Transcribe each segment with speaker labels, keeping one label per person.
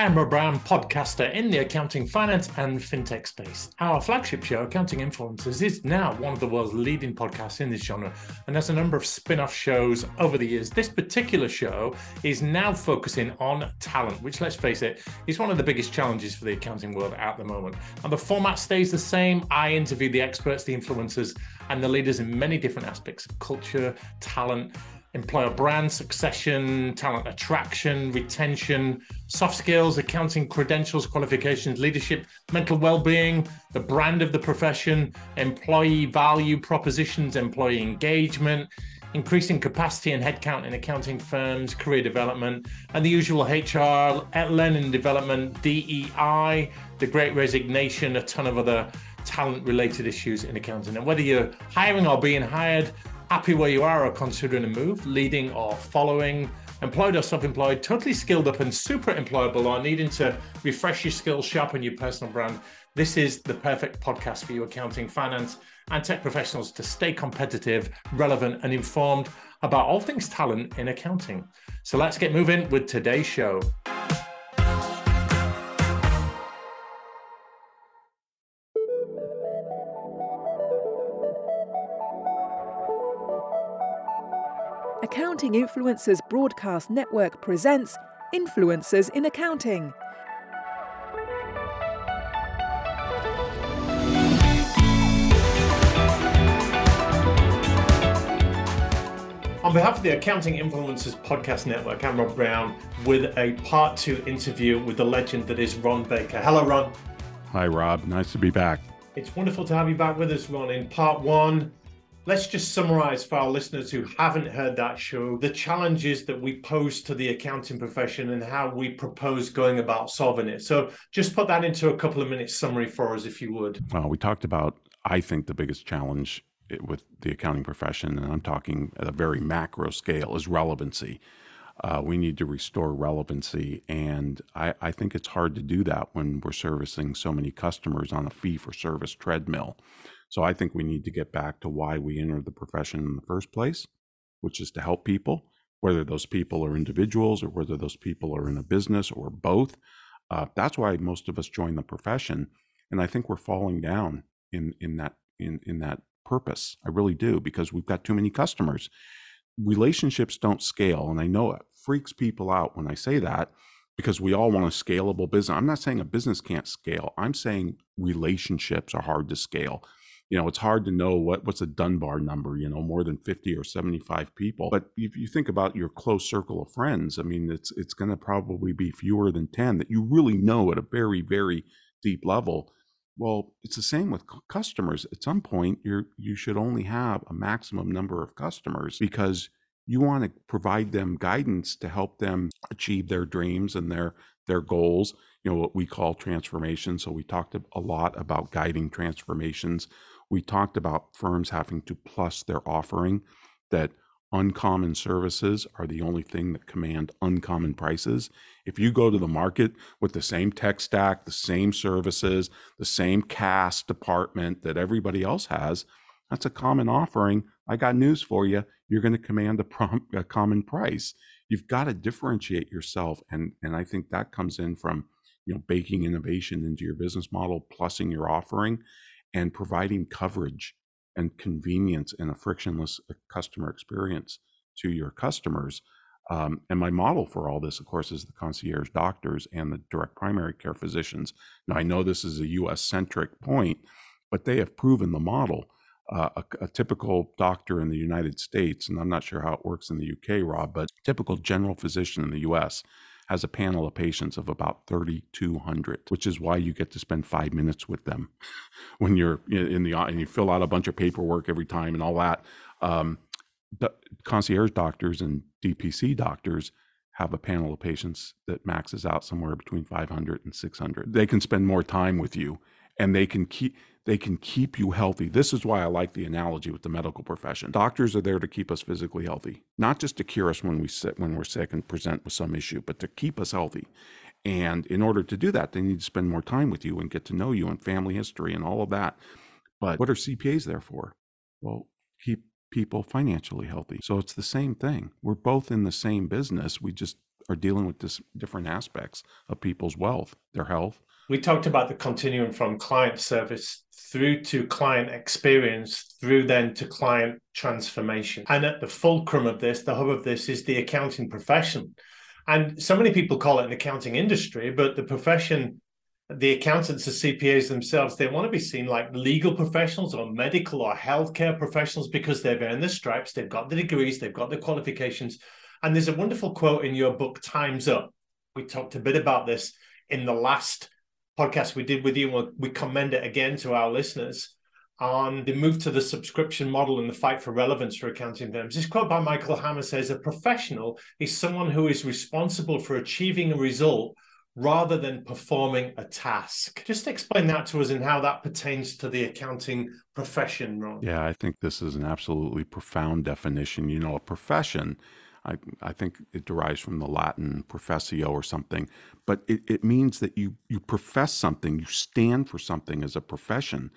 Speaker 1: I am Rob Brown, podcaster in the accounting, finance, and fintech space. Our flagship show, Accounting Influencers, is now one of the world's leading podcasts in this genre and has a number of spin off shows over the years. This particular show is now focusing on talent, which, let's face it, is one of the biggest challenges for the accounting world at the moment. And the format stays the same. I interview the experts, the influencers, and the leaders in many different aspects of culture, talent, employer brand succession, talent attraction, retention, soft skills, accounting credentials, qualifications, leadership, mental well-being, the brand of the profession, employee value propositions, employee engagement, increasing capacity and headcount in accounting firms, career development, and the usual HR, uh, learning development, DEI, the great resignation, a ton of other talent related issues in accounting. And whether you're hiring or being hired, happy where you are or considering a move, leading or following, employed or self employed, totally skilled up and super employable, or needing to refresh your skills, sharpen your personal brand, this is the perfect podcast for you, accounting, finance, and tech professionals to stay competitive, relevant, and informed about all things talent in accounting. So let's get moving with today's show.
Speaker 2: Accounting Influencers Broadcast Network presents Influencers in Accounting.
Speaker 1: On behalf of the Accounting Influencers Podcast Network, I'm Rob Brown with a part two interview with the legend that is Ron Baker. Hello, Ron.
Speaker 3: Hi, Rob. Nice to be back.
Speaker 1: It's wonderful to have you back with us, Ron. In part one, let's just summarize for our listeners who haven't heard that show the challenges that we pose to the accounting profession and how we propose going about solving it. So just put that into a couple of minutes summary for us, if you would.
Speaker 3: Well, we talked about, I think, the biggest challenge with the accounting profession, and I'm talking at a very macro scale, is relevancy. Uh, we need to restore relevancy. And I, I think it's hard to do that when we're servicing so many customers on a fee for service treadmill. So I think we need to get back to why we entered the profession in the first place, which is to help people, whether those people are individuals or whether those people are in a business or both. Uh, that's why most of us join the profession, and I think we're falling down in in that in in that purpose. I really do because we've got too many customers. Relationships don't scale, and I know it freaks people out when I say that because we all want a scalable business. I'm not saying a business can't scale. I'm saying relationships are hard to scale you know, it's hard to know what what's a Dunbar number, you know, more than 50 or 75 people. But if you think about your close circle of friends, I mean, it's it's going to probably be fewer than 10 that you really know at a very very deep level. Well, it's the same with customers. At some point, you're you should only have a maximum number of customers because you want to provide them guidance to help them achieve their dreams and their their goals you know what we call transformation so we talked a lot about guiding transformations we talked about firms having to plus their offering, that uncommon services are the only thing that command uncommon prices. If you go to the market with the same tech stack, the same services, the same cast department that everybody else has, that's a common offering. I got news for you. You're going to command a, prom- a common price. You've got to differentiate yourself. And, and I think that comes in from, you know, baking innovation into your business model, plusing your offering and providing coverage and convenience and a frictionless uh, customer experience to your customers. Um, and my model for all this, of course, is the concierge doctors and the direct primary care physicians. Now, I know this is a US centric point, but they have proven the model. Uh, a, a, typical doctor in the United States, and I'm not sure how it works in the UK, Rob, but typical general physician in the US has a panel of patients of about 3,200, which is why you get to spend five minutes with them when you're in the and you fill out a bunch of paperwork every time and all that. Um, concierge doctors and DPC doctors have a panel of patients that maxes out somewhere between 500 and 600. They can spend more time with you and they can keep they can keep you healthy. This is why I like the analogy with the medical profession. Doctors are there to keep us physically healthy, not just to cure us when we sit when we're sick and present with some issue, but to keep us healthy. And in order to do that, they need to spend more time with you and get to know you and family history and all of that. But what are CPAs there for? Well, keep people financially healthy. So it's the same thing. We're both in the same business. We just are dealing with this different aspects of people's wealth, their health.
Speaker 1: We talked about the continuum from client service through to client experience, through then to client transformation. And at the fulcrum of this, the hub of this is the accounting profession. And so many people call it an accounting industry, but the profession the accountants, the CPAs themselves, they want to be seen like legal professionals or medical or healthcare professionals because they've earned the stripes, they've got the degrees, they've got the qualifications. And there's a wonderful quote in your book, Time's Up. We talked a bit about this in the last podcast we did with you. We commend it again to our listeners on the move to the subscription model and the fight for relevance for accounting firms. This quote by Michael Hammer says a professional is someone who is responsible for achieving a result rather than performing a task. Just explain that to us and how that pertains to the accounting profession, Ron.
Speaker 3: Yeah, I think this is an absolutely profound definition. You know, a profession, I, I think it derives from the Latin professio or something, but it, it means that you, you profess something, you stand for something as a profession.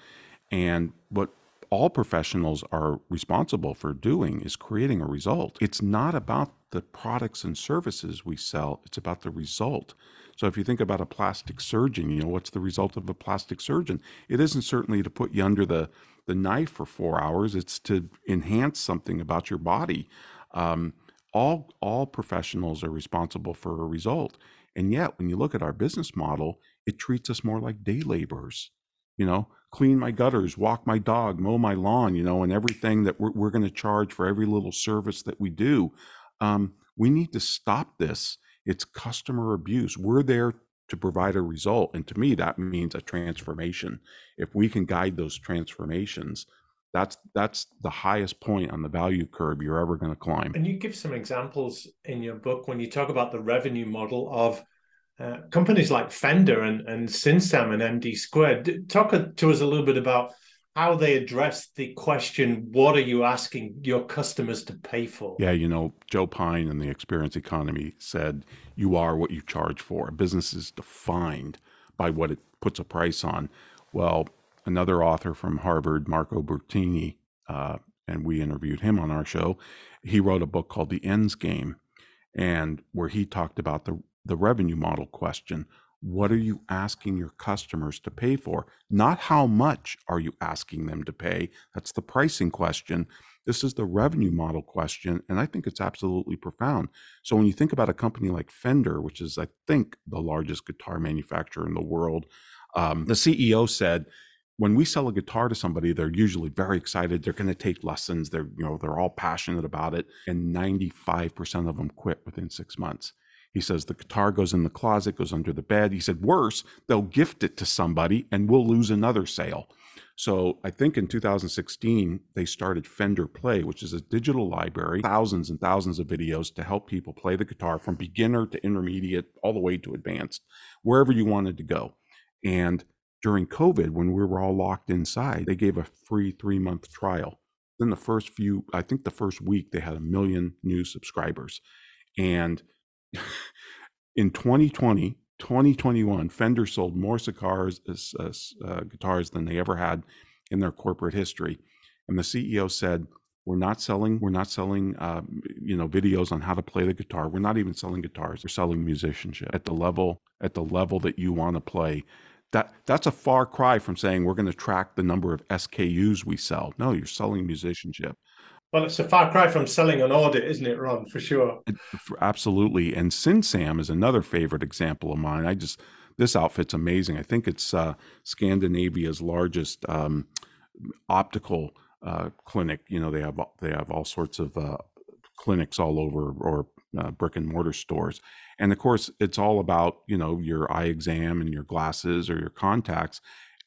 Speaker 3: And what all professionals are responsible for doing is creating a result. It's not about the products and services we sell, it's about the result. So if you think about a plastic surgeon, you know, what's the result of a plastic surgeon? It isn't certainly to put you under the, the knife for four hours, it's to enhance something about your body. Um, all, all professionals are responsible for a result. And yet, when you look at our business model, it treats us more like day laborers. You know, clean my gutters, walk my dog, mow my lawn, you know, and everything that we're, we're going to charge for every little service that we do. Um, we need to stop this it's customer abuse. We're there to provide a result. And to me, that means a transformation. If we can guide those transformations, that's that's the highest point on the value curve you're ever going to climb.
Speaker 1: And you give some examples in your book when you talk about the revenue model of uh, companies like Fender and, and Synsam and MD Squared. Talk to us a little bit about how they address the question what are you asking your customers to pay for
Speaker 3: yeah you know joe pine in the experience economy said you are what you charge for a business is defined by what it puts a price on well another author from harvard marco bertini uh, and we interviewed him on our show he wrote a book called the ends game and where he talked about the the revenue model question what are you asking your customers to pay for? Not how much are you asking them to pay? That's the pricing question. This is the revenue model question. And I think it's absolutely profound. So when you think about a company like Fender, which is, I think, the largest guitar manufacturer in the world, um, the CEO said, when we sell a guitar to somebody, they're usually very excited. They're going to take lessons. They're, you know, they're all passionate about it. And 95% of them quit within six months. He says the guitar goes in the closet, goes under the bed. He said, worse, they'll gift it to somebody and we'll lose another sale. So I think in 2016, they started Fender Play, which is a digital library, thousands and thousands of videos to help people play the guitar from beginner to intermediate, all the way to advanced, wherever you wanted to go. And during COVID, when we were all locked inside, they gave a free three month trial. Then the first few, I think the first week, they had a million new subscribers. And in 2020, 2021, Fender sold more cigars, uh, uh, guitars than they ever had in their corporate history. And the CEO said, "We're not selling. We're not selling. Um, you know, videos on how to play the guitar. We're not even selling guitars. We're selling musicianship at the level at the level that you want to play." That that's a far cry from saying we're going to track the number of SKUs we sell. No, you're selling musicianship.
Speaker 1: Well, it's a far cry from selling an audit, isn't it, Ron? For sure.
Speaker 3: Absolutely. And Synsam is another favorite example of mine. I just this outfit's amazing. I think it's uh, Scandinavia's largest um, optical uh, clinic. You know, they have they have all sorts of uh, clinics all over, or uh, brick and mortar stores. And of course, it's all about you know your eye exam and your glasses or your contacts.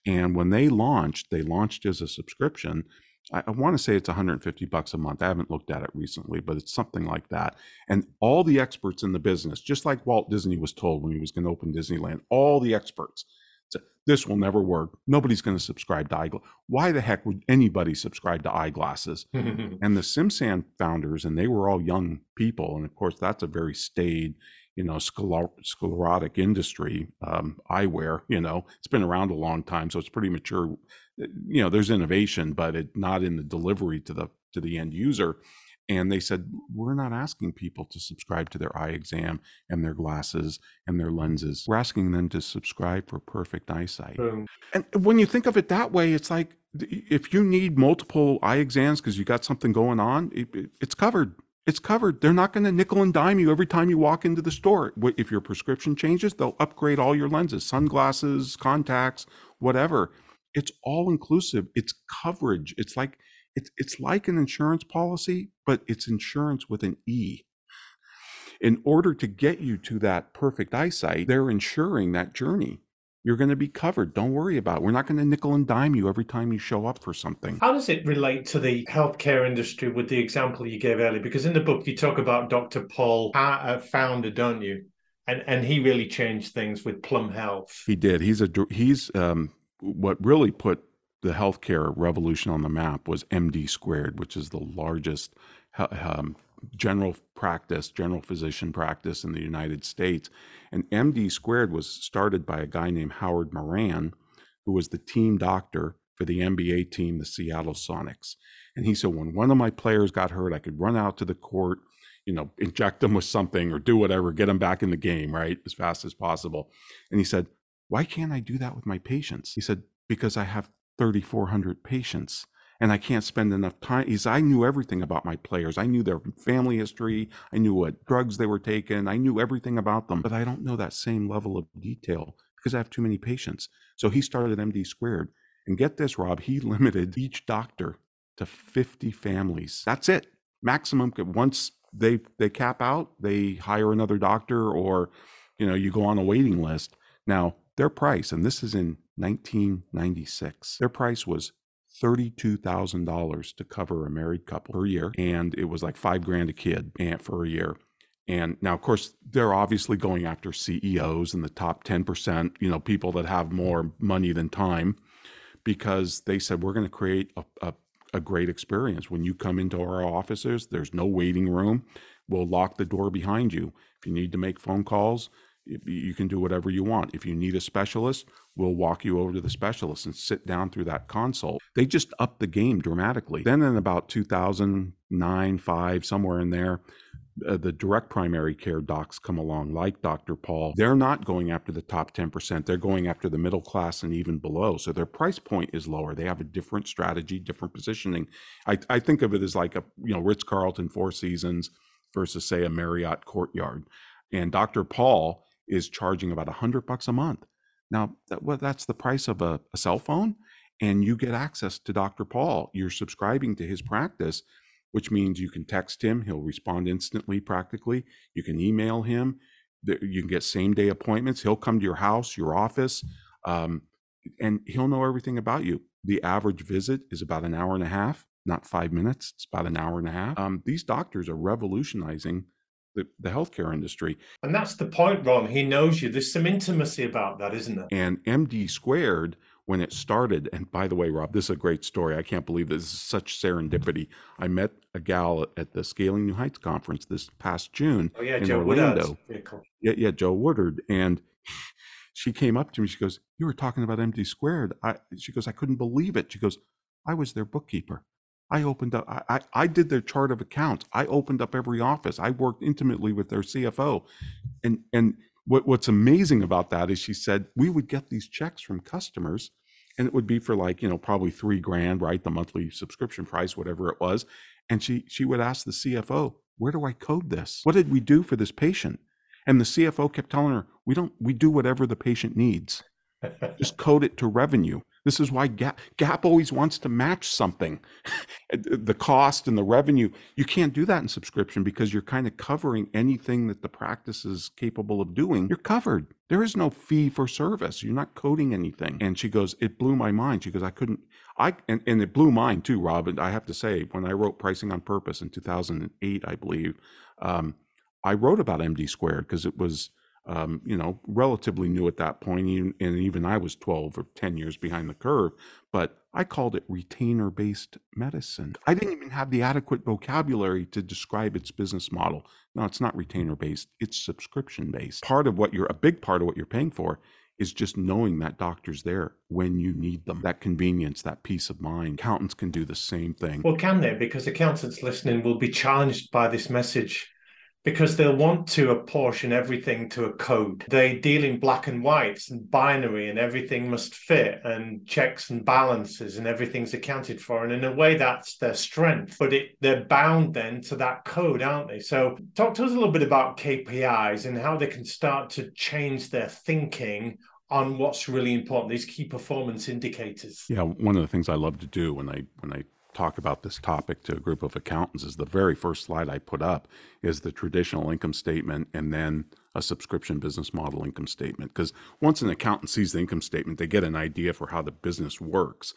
Speaker 3: And when they launched, they launched as a subscription I, I want to say it's 150 bucks a month. I haven't looked at it recently, but it's something like that. And all the experts in the business, just like Walt Disney was told when he was going to open Disneyland, all the experts said, this will never work. Nobody's going to subscribe to eyeglasses. Why the heck would anybody subscribe to eyeglasses? and the Synsam founders, and they were all young people. And of course, that's a very staid, you know, sclerotic industry, um, eyewear, you know, it's been around a long time. So it's pretty mature you know there's innovation but it not in the delivery to the to the end user And they said, We're not asking people to subscribe to their eye exam and their glasses and their lenses. We're asking them to subscribe for perfect eyesight. Boom. And when you think of it that way, it's like if you need multiple eye exams because you got something going on, it, it, it's covered. It's covered. They're not going to nickel and dime you every time you walk into the store. If your prescription changes, they'll upgrade all your lenses, sunglasses, contacts, whatever. It's all inclusive. It's coverage. It's like it's it's like an insurance policy, but it's insurance with an E. In order to get you to that perfect eyesight, they're insuring that journey. You're going to be covered. Don't worry about it. We're not going to nickel and dime you every time you show up for something.
Speaker 1: How does it relate to the healthcare industry with the example you gave earlier? Because in the book, you talk about Dr. Paul, a founder, don't you? And, and he really changed things with Plum Health.
Speaker 3: He did. He's a he's um, what really put the healthcare revolution on the map was MD squared, which is the largest um, general practice, general physician practice in the United States. And MD squared was started by a guy named Howard Maron, who was the team doctor for the NBA team, the Seattle Sonics. And he said, when one of my players got hurt, I could run out to the court, you know, inject them with something or do whatever, get them back in the game, right, as fast as possible. And he said, why can't I do that with my patients? He said, because I have 3,400 patients and I can't spend enough time. Is I knew everything about my players. I knew their family history. I knew what drugs they were taking. I knew everything about them, but I don't know that same level of detail because I have too many patients. So he started MD squared. And get this, Rob, he limited each doctor to 50 families. That's it. Maximum. Once they they cap out, they hire another doctor or, you know, you go on a waiting list. Now, their price, and this is in 1996, their price was $32,000 to cover a married couple per year. And it was like five grand a kid for a year. And now, of course, they're obviously going after CEOs and the top 10%, you know, people that have more money than time, because they said, we're going to create a, a, a great experience. When you come into our offices, there's no waiting room. We'll lock the door behind you. If you need to make phone calls, you can do whatever you want. If you need a specialist, we'll walk you over to the specialist and sit down through that consult. They just upped the game dramatically. Then in about 2009, 5, somewhere in there, uh, the direct primary care docs come along, like Dr. Paul. They're not going after the top 10%. They're going after the middle class and even below. So their price point is lower. They have a different strategy, different positioning. I, I think of it as like a, you know, Ritz Carlton Four Seasons versus, say, a Marriott Courtyard. And Dr. Paul is charging about a hundred bucks a month. Now, that, well, that's the price of a, a cell phone, and you get access to Dr. Paul. You're subscribing to his practice, which means you can text him; he'll respond instantly, practically. You can email him. You can get same day appointments. He'll come to your house, your office, um, and he'll know everything about you. The average visit is about an hour and a half, not five minutes. It's about an hour and a half. Um, these doctors are revolutionizing the, the healthcare industry.
Speaker 1: And that's the point, Ron. He knows you. There's some intimacy about that, isn't there?
Speaker 3: And MD squared, when it started, and by the way, Rob, this is a great story. I can't believe this is such serendipity. I met a gal at the Scaling New Heights conference this past June
Speaker 1: oh, yeah,
Speaker 3: in
Speaker 1: Joe
Speaker 3: Orlando. Yeah, yeah, Joe Woodard. And she came up to me. She goes, "You were talking about MD squared." I, she goes, "I couldn't believe it." She goes, "I was their bookkeeper." I opened up, I, I, did their chart of accounts. I opened up every office. I worked intimately with their CFO. And, and what, what's amazing about that is she said, we would get these checks from customers and it would be for like, you know, probably three grand, right? The monthly subscription price, whatever it was. And she, she would ask the CFO, where do I code this? What did we do for this patient? And the CFO kept telling her, we don't, we do whatever the patient needs. Just code it to revenue. This is why GAAP, GAAP always wants to match something, the cost and the revenue. You can't do that in subscription because you're kind of covering anything that the practice is capable of doing. You're covered. There is no fee for service. You're not coding anything. And she goes, it blew my mind. She goes, I couldn't, I, and, and it blew mine too, Rob. And I have to say, when I wrote Pricing on Purpose in 2008, I believe, um, I wrote about MD squared because it was, um, you know, relatively new at that point, and even I was 12 or 10 years behind the curve. But I called it retainer based medicine. I didn't even have the adequate vocabulary to describe its business model. No, it's not retainer based, it's subscription based. Part of what you're, a big part of what you're paying for is just knowing that doctor's there when you need them. That convenience, that peace of mind. Accountants can do the same thing.
Speaker 1: Well, can they? Because accountants listening will be challenged by this message because they'll want to apportion everything to a code. They deal in black and whites and binary, and everything must fit, and checks and balances, and everything's accounted for. And in a way, that's their strength. But it, they're bound then to that code, aren't they? So, talk to us a little bit about KPIs and how they can start to change their thinking on what's really important these key performance indicators
Speaker 3: yeah one of the things i love to do when i when i talk about this topic to a group of accountants is the very first slide I put up is the traditional income statement and then a subscription business model income statement. Because once an accountant sees the income statement, they get an idea for how the business works.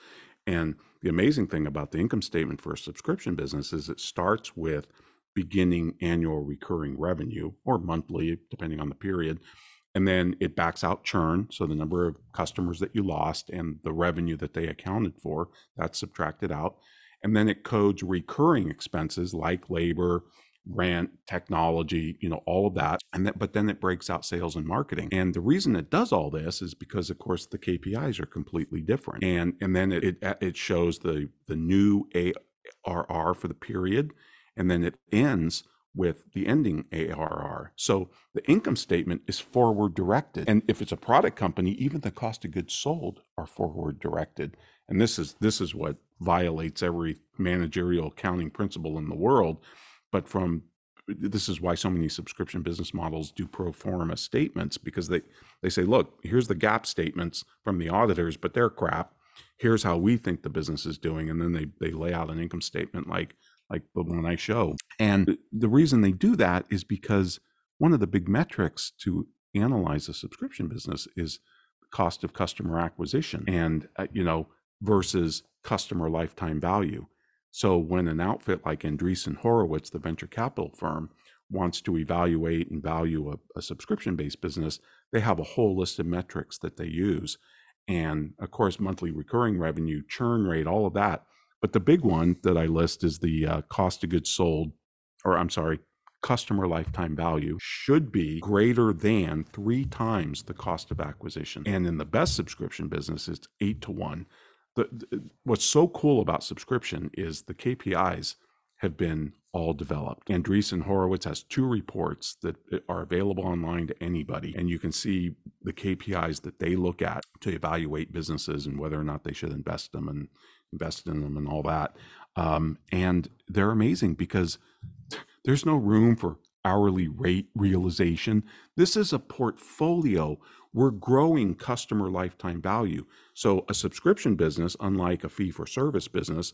Speaker 3: And the amazing thing about the income statement for a subscription business is it starts with beginning annual recurring revenue or monthly, depending on the period. And then it backs out churn. So the number of customers that you lost and the revenue that they accounted for, that's subtracted out and then it codes recurring expenses like labor rent technology you know all of that and that but then it breaks out sales and marketing and the reason it does all this is because of course the kpis are completely different and and then it it, it shows the the new arr for the period and then it ends with the ending ARR. So the income statement is forward directed. And if it's a product company, even the cost of goods sold are forward directed. And this is this is what violates every managerial accounting principle in the world. But from this is why so many subscription business models do pro forma statements because they they say, look, here's the GAAP statements from the auditors, but they're crap. Here's how we think the business is doing, and then they they lay out an income statement like like the one I show. And the reason they do that is because one of the big metrics to analyze a subscription business is cost of customer acquisition and uh, you know versus customer lifetime value. So when an outfit like Andreessen Horowitz, the venture capital firm, wants to evaluate and value a, a subscription based business, they have a whole list of metrics that they use. And of course, monthly recurring revenue, churn rate, all of that. But the big one that I list is the uh, cost of goods sold, or I'm sorry, customer lifetime value should be greater than three times the cost of acquisition. And in the best subscription business, it's eight to one the, what's so cool about subscription is the KPIs have been all developed. Andreessen Horowitz has two reports that are available online to anybody, and you can see the KPIs that they look at to evaluate businesses and whether or not they should invest them and invest in them and all that. Um, and they're amazing because there's no room for hourly rate realization. This is a portfolio we're growing customer lifetime value. So a subscription business, unlike a fee for service business,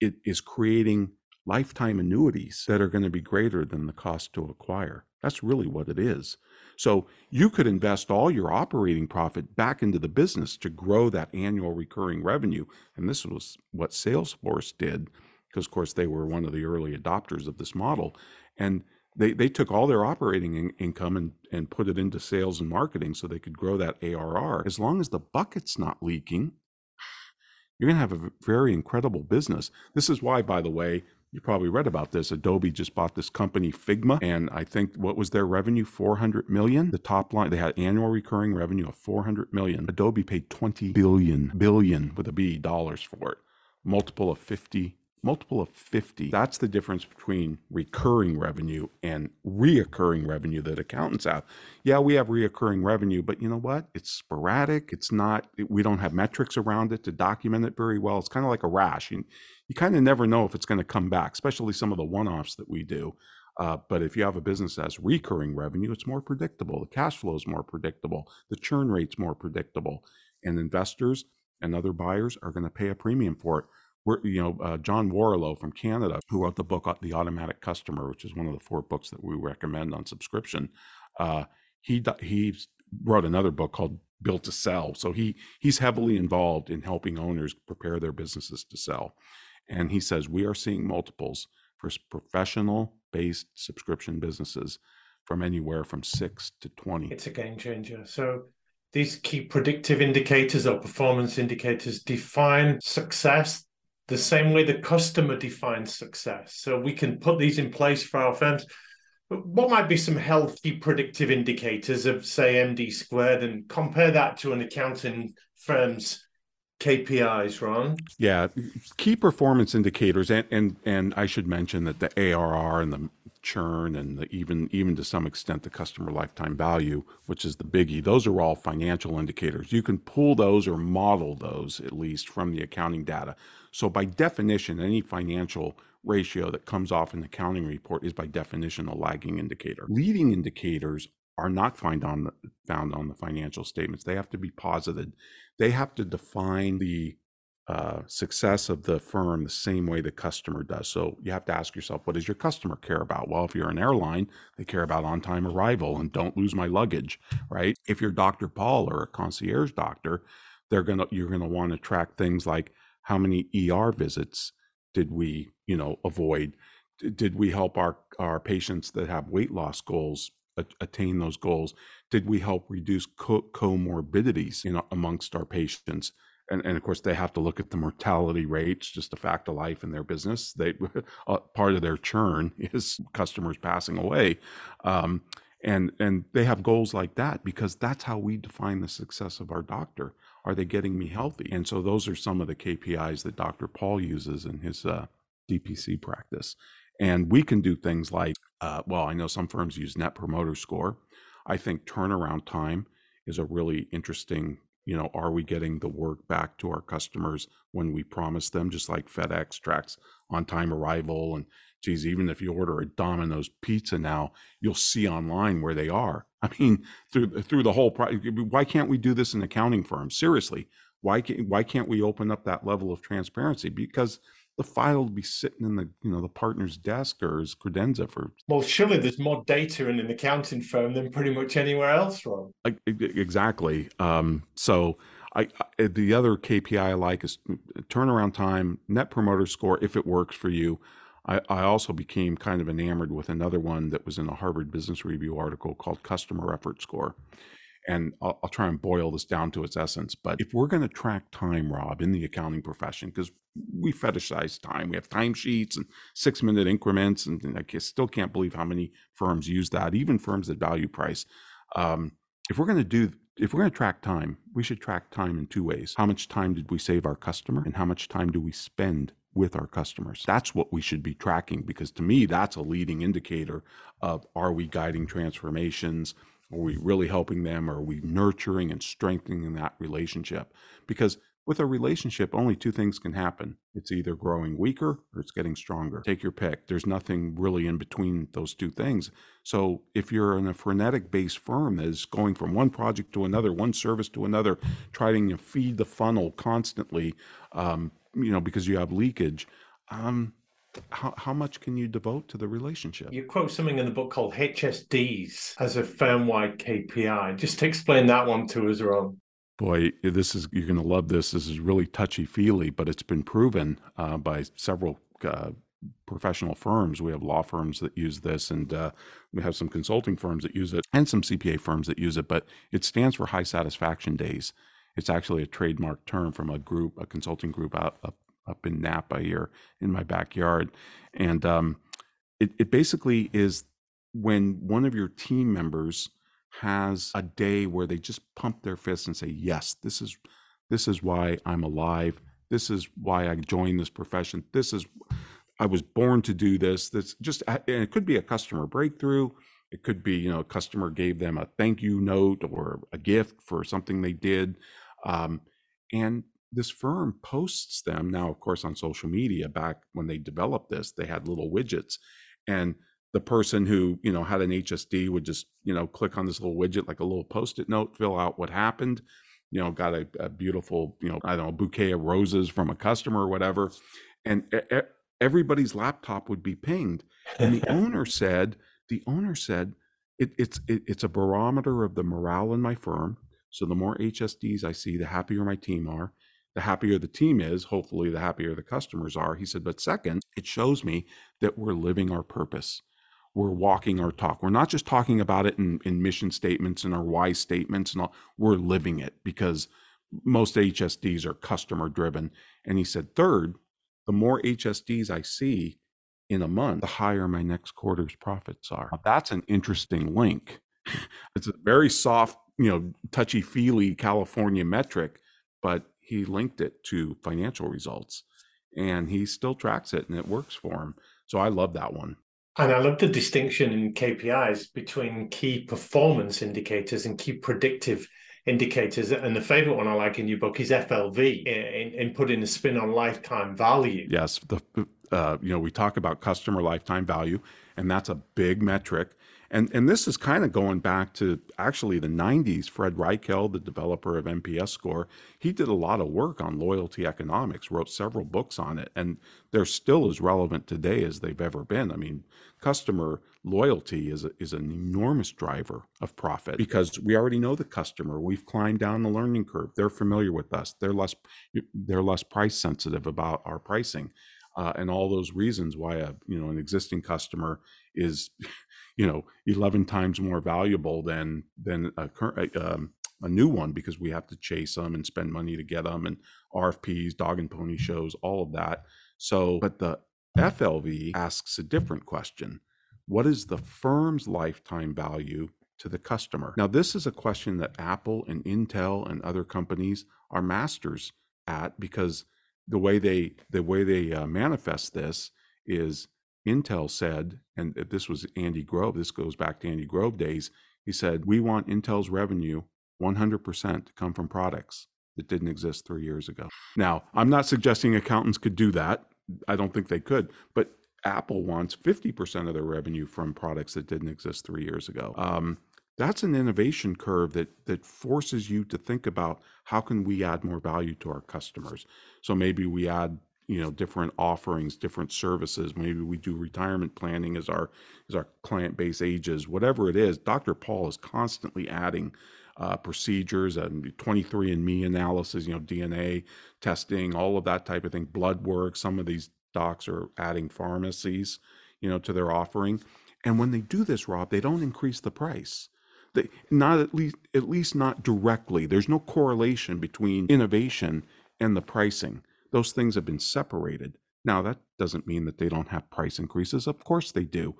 Speaker 3: it is creating lifetime annuities that are going to be greater than the cost to acquire. That's really what it is. So you could invest all your operating profit back into the business to grow that annual recurring revenue. And this was what Salesforce did, because of course they were one of the early adopters of this model. And they they took all their operating in, income and and put it into sales and marketing so they could grow that ARR. As long as the bucket's not leaking, you're going to have a very incredible business. This is why, by the way, you probably read about this. Adobe just bought this company Figma, and I think what was their revenue? 400 million. The top line, they had annual recurring revenue of 400 million. Adobe paid 20 billion, billion with a B dollars for it, multiple of 50 multiple of 50. That's the difference between recurring revenue and reoccurring revenue that accountants have. Yeah, we have reoccurring revenue, but you know what? It's sporadic. It's not, we don't have metrics around it to document it very well. It's kind of like a rash. And you kind of never know if it's going to come back, especially some of the one offs that we do. Uh, but if you have a business that has recurring revenue, it's more predictable. The cash flow is more predictable. The churn rate's more predictable. And investors and other buyers are going to pay a premium for it we're, you know, uh, John Warrillow from Canada, who wrote the book uh, The Automatic Customer, which is one of the four books that we recommend on subscription. Uh, he he wrote another book called Built to Sell. So he he's heavily involved in helping owners prepare their businesses to sell. And he says we are seeing multiples for professional based subscription businesses from anywhere from six to 20.
Speaker 1: It's a game changer. So these key predictive indicators or performance indicators define success the same way the customer defines success. So we can put these in place for our firms. what might be some healthy predictive indicators of, say, MD squared, and compare that to an accounting firm's KPIs, Ron?
Speaker 3: Yeah, key performance indicators, and and and I should mention that the ARR and the churn and the, even even to some extent the customer lifetime value, which is the biggie, those are all financial indicators. You can pull those or model those at least from the accounting data. So by definition, any financial ratio that comes off an accounting report is by definition a lagging indicator. Leading indicators are not found on the, found on the financial statements. They have to be posited. They have to define the uh, success of the firm the same way the customer does. So you have to ask yourself, what does your customer care about? Well, if you're an airline, they care about on time arrival and don't lose my luggage, right? If you're Dr. Paul or a concierge doctor, they're gonna you're gonna want to track things like how many ER visits did we, you know, avoid? Did we help our our patients that have weight loss goals attain those goals? Did we help reduce co- comorbidities know, amongst our patients? and, and of course they have to look at the mortality rates just a fact of life in their business they uh, part of their churn is customers passing away um, and and they have goals like that because that's how we define the success of our doctor are they getting me healthy and so those are some of the kpis that dr paul uses in his uh, dpc practice and we can do things like uh, well i know some firms use net promoter score i think turnaround time is a really interesting you know, are we getting the work back to our customers when we promise them, just like FedEx tracks on time arrival. And geez, even if you order a Domino's pizza now, you'll see online where they are. I mean, through through the whole pro- why can't we do this in accounting firms? Seriously, why can't why can't we open up that level of transparency? Because the file will be sitting in the you know the partner's desk or his credenza for
Speaker 1: well surely there's more data in an accounting firm than pretty much anywhere else Ron.
Speaker 3: exactly um, so I, I, the other kpi i like is turnaround time net promoter score if it works for you I, I also became kind of enamored with another one that was in a harvard business review article called customer effort score and I'll, I'll, try and boil this down to its essence. But if we're going to track time, Rob, in the accounting profession, because we fetishize time, we have timesheets and six minute increments, and, and, I still can't believe how many firms use that, even firms that value price. Um, if we're going to do if we're going to track time, we should track time in two ways. How much time did we save our customer, and how much time do we spend with our customers? That's what we should be tracking because to me, that's a leading indicator of are we guiding transformations? Are we really helping them? Are we nurturing and strengthening that relationship? Because with a relationship, only two things can happen. It's either growing weaker or it's getting stronger. Take your pick. There's nothing really in between those two things. So if you're in a frenetic based firm that is going from one project to another, one service to another, trying to feed the funnel constantly, um, you know, because you have leakage, um, how, how much can you devote to the relationship?
Speaker 1: You quote something in the book called HSDs as a firm wide KPI. Just to explain that one to us, Ron.
Speaker 3: Boy, this is you're going to love this. This is really touchy feely, but it's been proven uh, by several uh, professional firms. We have law firms that use this, and uh, we have some consulting firms that use it, and some CPA firms that use it. But it stands for high satisfaction days. It's actually a trademark term from a group, a consulting group out up up in Napa here in my backyard. And um, it, it basically is when one of your team members has a day where they just pump their fists and say, yes, this is this is why I'm alive. This is why I joined this profession. This is I was born to do this. This just and it could be a customer breakthrough. It could be, you know, a customer gave them a thank you note or a gift for something they did. Um, and this firm posts them now of course on social media back when they developed this they had little widgets and the person who you know had an hsd would just you know click on this little widget like a little post-it note fill out what happened you know got a, a beautiful you know i don't know bouquet of roses from a customer or whatever and everybody's laptop would be pinged and the owner said the owner said it, it's it, it's a barometer of the morale in my firm so the more hsds i see the happier my team are the happier the team is, hopefully, the happier the customers are. He said, but second, it shows me that we're living our purpose. We're walking our talk. We're not just talking about it in, in mission statements and our why statements and all. We're living it because most HSDs are customer driven. And he said, third, the more HSDs I see, in a month, the higher my next quarter's profits are. Now, that's an interesting link. it's a very soft, you know, touchy feely California metric, but he linked it to financial results and he still tracks it and it works for him. So I love that one.
Speaker 1: And I love the distinction in KPIs between key performance indicators and key predictive indicators. And the favorite one I like in your book is FLV in, in putting a spin on lifetime value.
Speaker 3: Yes. The, uh, you know, we talk about customer lifetime value, and that's a big metric. And, and this is kind of going back to actually the 90s. Fred Reichheld, the developer of NPS score, he did a lot of work on loyalty economics, wrote several books on it, and they're still as relevant today as they've ever been. I mean, customer loyalty is, a, is an enormous driver of profit because we already know the customer. We've climbed down the learning curve. They're familiar with us. They're less, they're less price sensitive about our pricing. Uh, and all those reasons why a you know an existing customer is you know 11 times more valuable than than a current um, a new one because we have to chase them and spend money to get them and RFPs, dog and pony shows, all of that. So, but the FLV asks a different question. What is the firm's lifetime value to the customer? Now, this is a question that Apple and Intel and other companies are masters at because the way they the way they uh, manifest this is Intel said, and this was Andy Grove, this goes back to Andy Grove days. He said, We want Intel's revenue 100% to come from products that didn't exist three years ago. Now, I'm not suggesting accountants could do that. I don't think they could, but Apple wants 50% of their revenue from products that didn't exist three years ago. Um, that's an innovation curve that that forces you to think about how can we add more value to our customers. So maybe we add you know different offerings different services. Maybe we do retirement planning as our as our client base ages whatever it is. Dr paul is constantly adding uh, procedures and 23andme analysis you know dna testing all of that type of thing blood work. Some of these docs are adding pharmacies you know to their offering. And when they do this rob they don't increase the price. They not at least at least not directly. There's no correlation between innovation and the pricing those things have been separated. Now, that doesn't mean that they don't have price increases. Of course they do,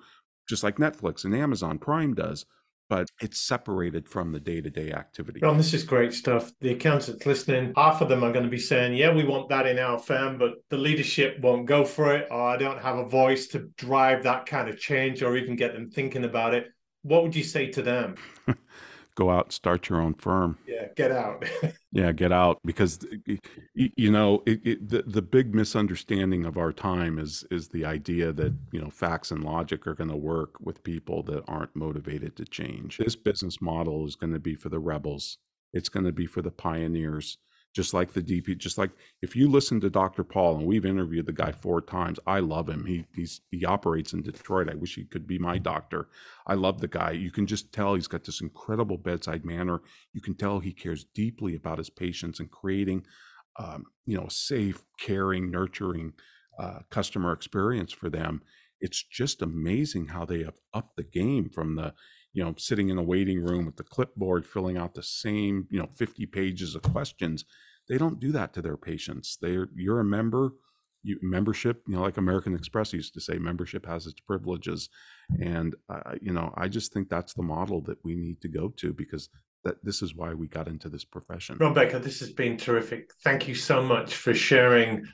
Speaker 3: just like Netflix and Amazon Prime does, but it's separated from the day to day activity.
Speaker 1: Ron, this is great stuff. The accountants are listening, half of them are going to be saying, Yeah, we want that in our firm, but the leadership won't go for it, or I don't have a voice to drive that kind of change or even get them thinking about it. What would you say to them?
Speaker 3: go out and start your own firm.
Speaker 1: Yeah get out.
Speaker 3: Yeah get out because you know it, it, the, the big misunderstanding of our time is is the idea that you know facts and logic are going to work with people that aren't motivated to change. This business model is going to be for the rebels. It's going to be for the pioneers just like the DP, just like if you listen to Dr. Paul, and we've interviewed the guy four times, I love him. He he's he operates in Detroit. I wish he could be my doctor. I love the guy. You can just tell he's got this incredible bedside manner. You can tell he cares deeply about his patients and creating, um, you know, safe, caring, nurturing uh, customer experience for them. It's just amazing how they have upped the game from the you know, sitting in a waiting room with the clipboard, filling out the same, you know, 50 pages of questions. They don't do that to their patients. They're, you're a member, you, membership, you know, like American Express used to say, membership has its privileges. And, uh, you know, I just think that's the model that we need to go to because that this is why we got into this profession.
Speaker 1: Baker, this has been terrific. Thank you so much for sharing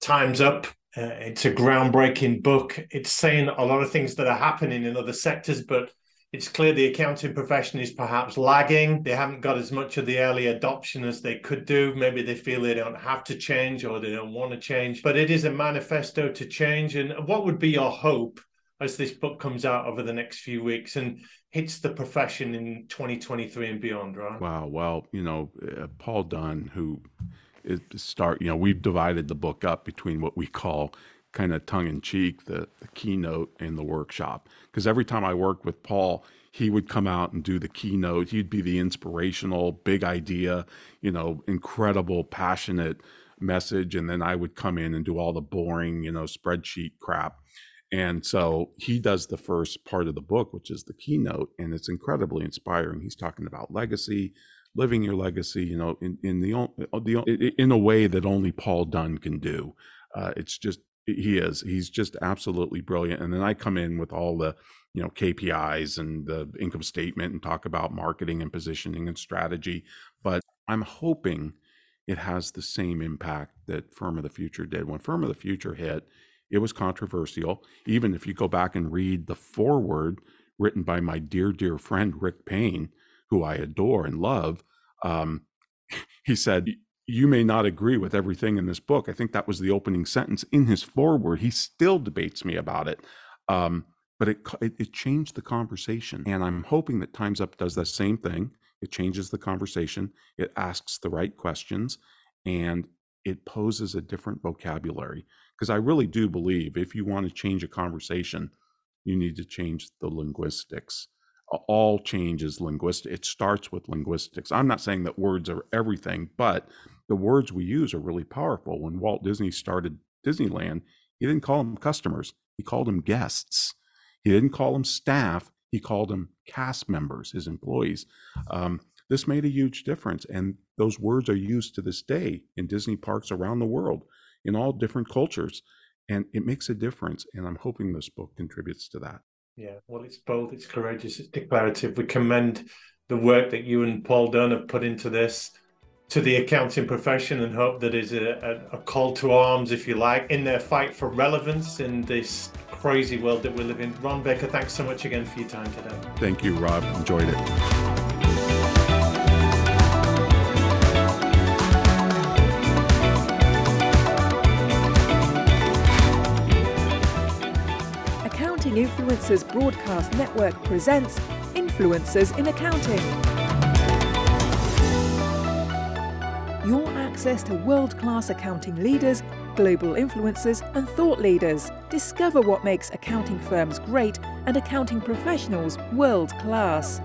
Speaker 1: Time's Up. Uh, it's a groundbreaking book. It's saying a lot of things that are happening in other sectors, but it's clear the accounting profession is perhaps lagging. They haven't got as much of the early adoption as they could do. Maybe they feel they don't have to change or they don't want to change. But it is a manifesto to change. And what would be your hope as this book comes out over the next few weeks and hits the profession in 2023 and beyond, right?
Speaker 3: Wow. Well, you know, uh, Paul Dunn, who start, you know, we've divided the book up between what we call kind of tongue in cheek the, the keynote and the workshop. Because every time I worked with Paul, he would come out and do the keynote. He'd be the inspirational, big idea, you know, incredible, passionate message. And then I would come in and do all the boring, you know, spreadsheet crap. And so he does the first part of the book, which is the keynote, and it's incredibly inspiring. He's talking about legacy, living your legacy, you know, in, in the, the in a way that only Paul Dunn can do. Uh, it's just He is. He's just absolutely brilliant. And then I come in with all the, you know, KPIs and the income statement and talk about marketing and positioning and strategy. But I'm hoping it has the same impact that Firm of the Future did. When Firm of the Future hit, it was controversial. Even if you go back and read the foreword written by my dear, dear friend Ric Payne, who I adore and love, um, he said, You may not agree with everything in this book. I think that was the opening sentence in his foreword. He still debates me about it. Um, but it, it, it changed the conversation. And I'm hoping that Time's Up does the same thing. It changes the conversation, it asks the right questions, and it poses a different vocabulary. Because I really do believe if you want to change a conversation, you need to change the linguistics. All change is linguistic. It starts with linguistics. I'm not saying that words are everything, but the words we use are really powerful. When Walt Disney started Disneyland, he didn't call them customers, he called them guests. He didn't call them staff, he called them cast members, his employees. Um, this made a huge difference. And those words are used to this day in Disney parks around the world in all different cultures. And it makes a difference. And I'm hoping this book contributes to that.
Speaker 1: Yeah, well, it's bold, it's courageous, it's declarative. We commend the work that you and Paul Dunn have put into this to the accounting profession and hope that is a, a, a, call to arms, if you like, in their fight for relevance in this crazy world that we live in. Ron Baker, thanks so much again for your time today.
Speaker 3: Thank you, Rob. Enjoyed it.
Speaker 2: Broadcast Network presents Influencers in Accounting. your access to world class accounting leaders, global influencers, and thought leaders. Discover what makes accounting firms great and accounting professionals world class.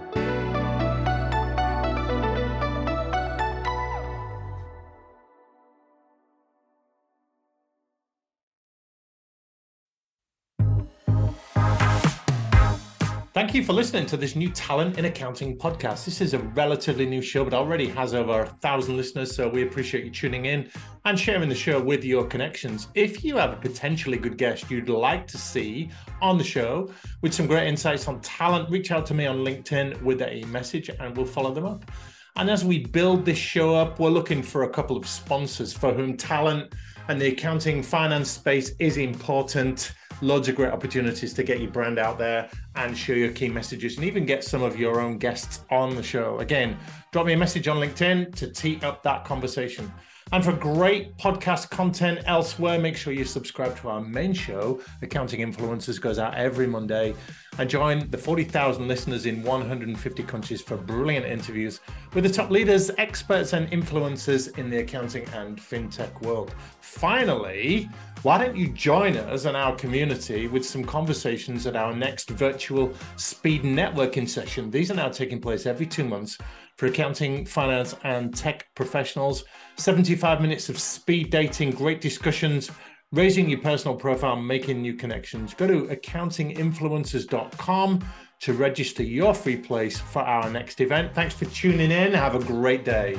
Speaker 1: Thank you for listening to this new Talent in Accounting podcast. This is a relatively new show, but already has over a thousand listeners. So we appreciate you tuning in and sharing the show with your connections. If you have a potentially good guest you'd like to see on the show with some great insights on talent, reach out to me on LinkedIn with a message and we'll follow them up. And as we build this show up, we're looking for a couple of sponsors for whom talent and the accounting finance space is important loads of great opportunities to get your brand out there and share your key messages and even get some of your own guests on the show. Again, drop me a message on LinkedIn to tee up that conversation. And for great podcast content elsewhere, make sure you subscribe to our main show. Accounting Influencers goes out every Monday. And join the 40,000 listeners in 150 countries for brilliant interviews with the top leaders, experts, and influencers in the accounting and fintech world. Finally, why don't you join us and our community with some conversations at our next virtual speed networking session? These are now taking place every two months for accounting, finance, and tech professionals. 75 minutes of speed dating, great discussions, raising your personal profile, making new connections. Go to accountinginfluencers.com to register your free place for our next event. Thanks for tuning in. Have a great day.